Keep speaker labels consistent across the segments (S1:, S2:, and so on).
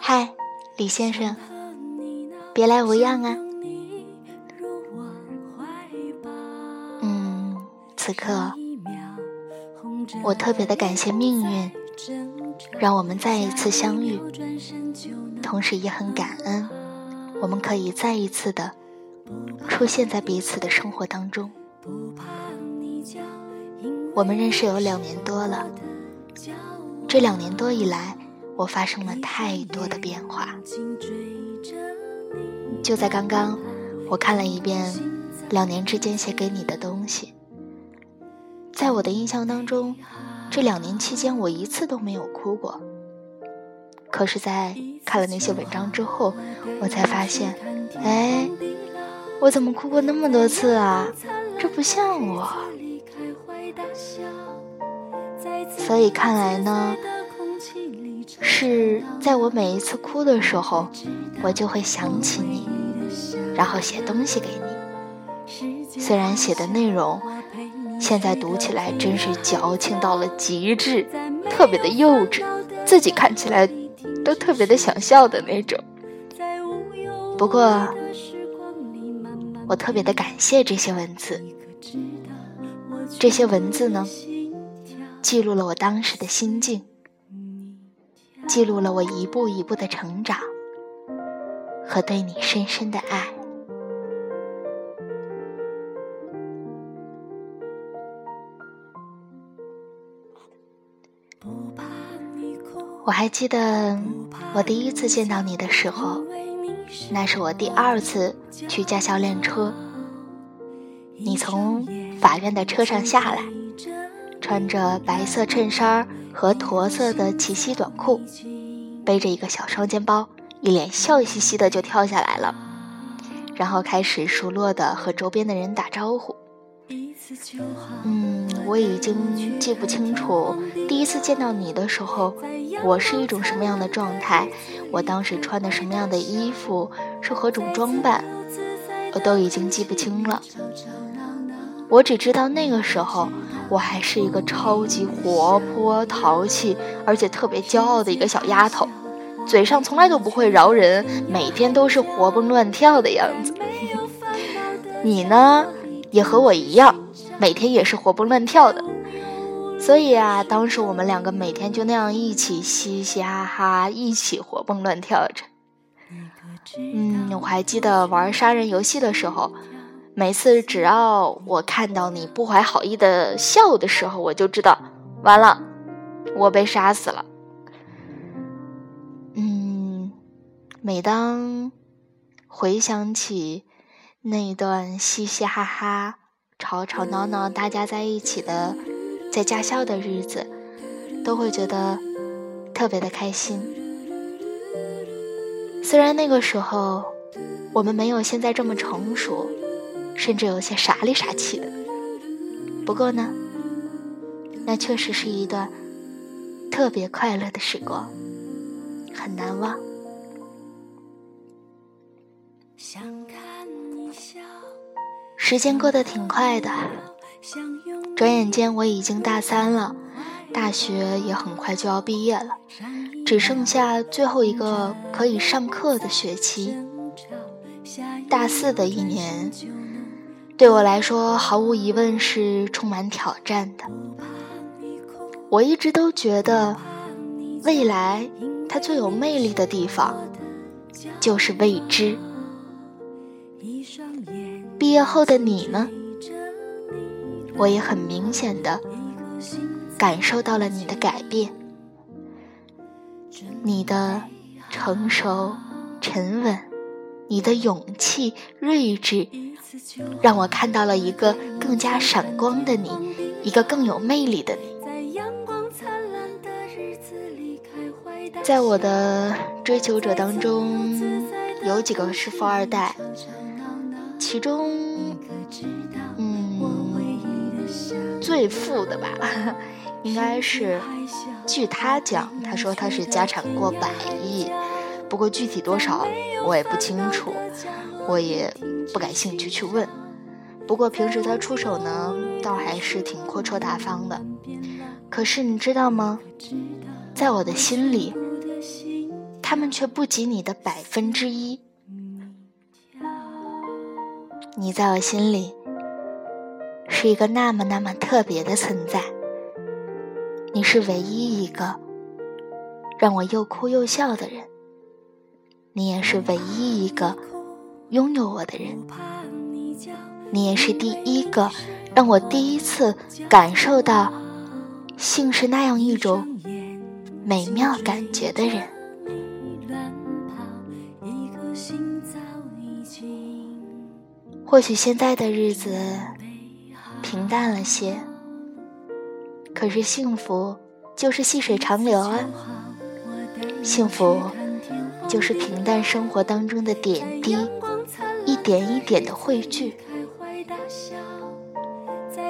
S1: 嗨，李先生，别来无恙啊。嗯，此刻我特别的感谢命运，让我们再一次相遇，同时也很感恩，我们可以再一次的出现在彼此的生活当中。我们认识有两年多了，这两年多以来。我发生了太多的变化。就在刚刚，我看了一遍两年之间写给你的东西。在我的印象当中，这两年期间我一次都没有哭过。可是，在看了那些文章之后，我才发现，哎，我怎么哭过那么多次啊？这不像我。所以看来呢。是在我每一次哭的时候，我就会想起你，然后写东西给你。虽然写的内容现在读起来真是矫情到了极致，特别的幼稚，自己看起来都特别的想笑的那种。不过，我特别的感谢这些文字，这些文字呢，记录了我当时的心境。记录了我一步一步的成长和对你深深的爱。我还记得我第一次见到你的时候，那是我第二次去驾校练车。你从法院的车上下来，穿着白色衬衫。和驼色的齐膝短裤，背着一个小双肩包，一脸笑嘻嘻的就跳下来了，然后开始熟络的和周边的人打招呼。嗯，我已经记不清楚第一次见到你的时候，我是一种什么样的状态，我当时穿的什么样的衣服，是何种装扮，我都已经记不清了。我只知道那个时候。我还是一个超级活泼、淘气，而且特别骄傲的一个小丫头，嘴上从来都不会饶人，每天都是活蹦乱跳的样子。你呢，也和我一样，每天也是活蹦乱跳的。所以啊，当时我们两个每天就那样一起嘻嘻哈哈，一起活蹦乱跳着。嗯，我还记得玩杀人游戏的时候。每次只要我看到你不怀好意的笑的时候，我就知道完了，我被杀死了。嗯，每当回想起那一段嘻嘻哈哈、吵吵闹闹、大家在一起的在驾校的日子，都会觉得特别的开心。虽然那个时候我们没有现在这么成熟。甚至有些傻里傻气的，不过呢，那确实是一段特别快乐的时光，很难忘。想看时间过得挺快的，转眼间我已经大三了，大学也很快就要毕业了，只剩下最后一个可以上课的学期，大四的一年。对我来说，毫无疑问是充满挑战的。我一直都觉得，未来它最有魅力的地方就是未知。毕业后的你呢？我也很明显的感受到了你的改变，你的成熟、沉稳，你的勇气、睿智。让我看到了一个更加闪光的你，一个更有魅力的你。在我的追求者当中，有几个是富二代，其中，嗯，最富的吧，应该是，据他讲，他说他是家产过百亿，不过具体多少我也不清楚，我也不感兴趣去问。不过平时他出手呢，倒还是挺阔绰大方的。可是你知道吗？在我的心里。他们却不及你的百分之一。你在我心里是一个那么那么特别的存在。你是唯一一个让我又哭又笑的人。你也是唯一一个拥有我的人。你也是第一个让我第一次感受到性是那样一种美妙感觉的人。或许现在的日子平淡了些，可是幸福就是细水长流啊！幸福就是平淡生活当中的点滴，一点一点的汇聚。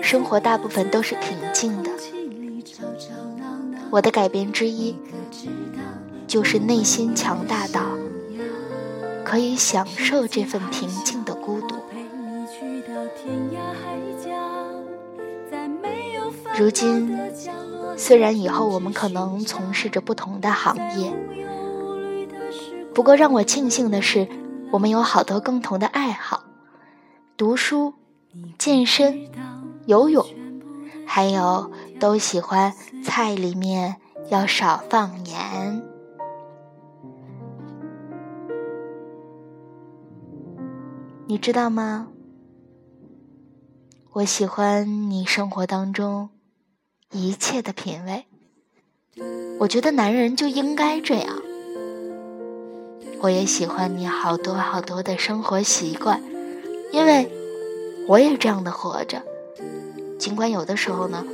S1: 生活大部分都是平静的，我的改变之一就是内心强大到可以享受这份平静如今，虽然以后我们可能从事着不同的行业，不过让我庆幸的是，我们有好多共同的爱好：读书、健身、游泳，还有都喜欢菜里面要少放盐。你知道吗？我喜欢你生活当中一切的品味，我觉得男人就应该这样。我也喜欢你好多好多的生活习惯，因为我也这样的活着。尽管有的时候呢，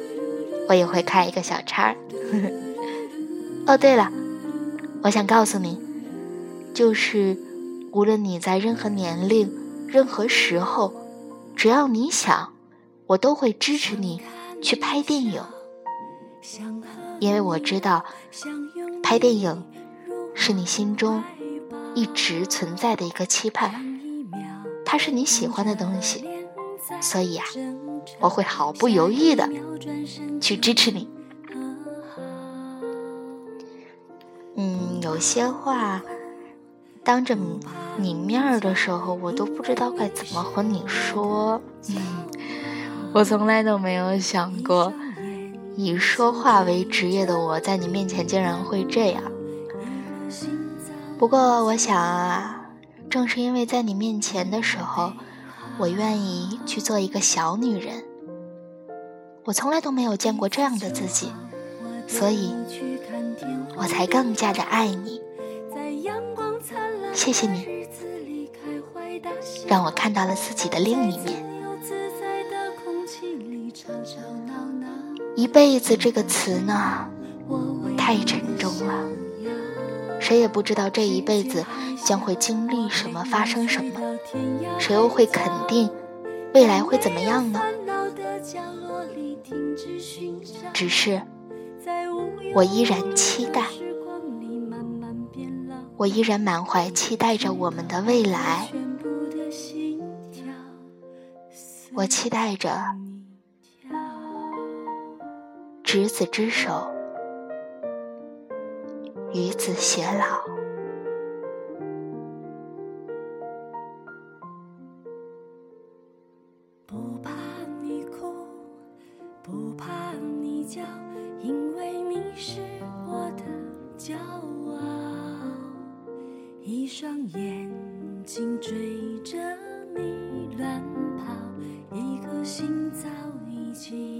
S1: 我也会开一个小差。哦，对了，我想告诉你，就是无论你在任何年龄、任何时候，只要你想。我都会支持你去拍电影，因为我知道拍电影是你心中一直存在的一个期盼，它是你喜欢的东西，所以啊，我会毫不犹豫的去支持你。嗯，有些话当着你面儿的时候，我都不知道该怎么和你说。嗯我从来都没有想过，以说话为职业的我在你面前竟然会这样。不过，我想啊，正是因为在你面前的时候，我愿意去做一个小女人。我从来都没有见过这样的自己，所以我才更加的爱你。谢谢你，让我看到了自己的另一面。一辈子这个词呢，太沉重了。谁也不知道这一辈子将会经历什么，发生什么，谁又会肯定未来会怎么样呢？只是我依然期待，我依然满怀期待着我们的未来。我期待着。执子之手，与子偕老。
S2: 不怕你哭，不怕你叫，因为你是我的骄傲。一双眼睛追着你乱跑，一颗心早已经。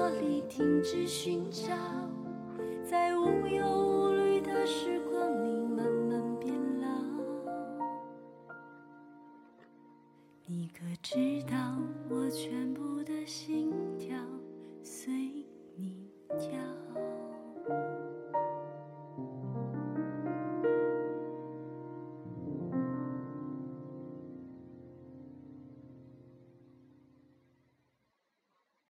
S2: 只寻找，在无忧无虑的时光里慢慢变老。你可知道我全部的心跳随你跳？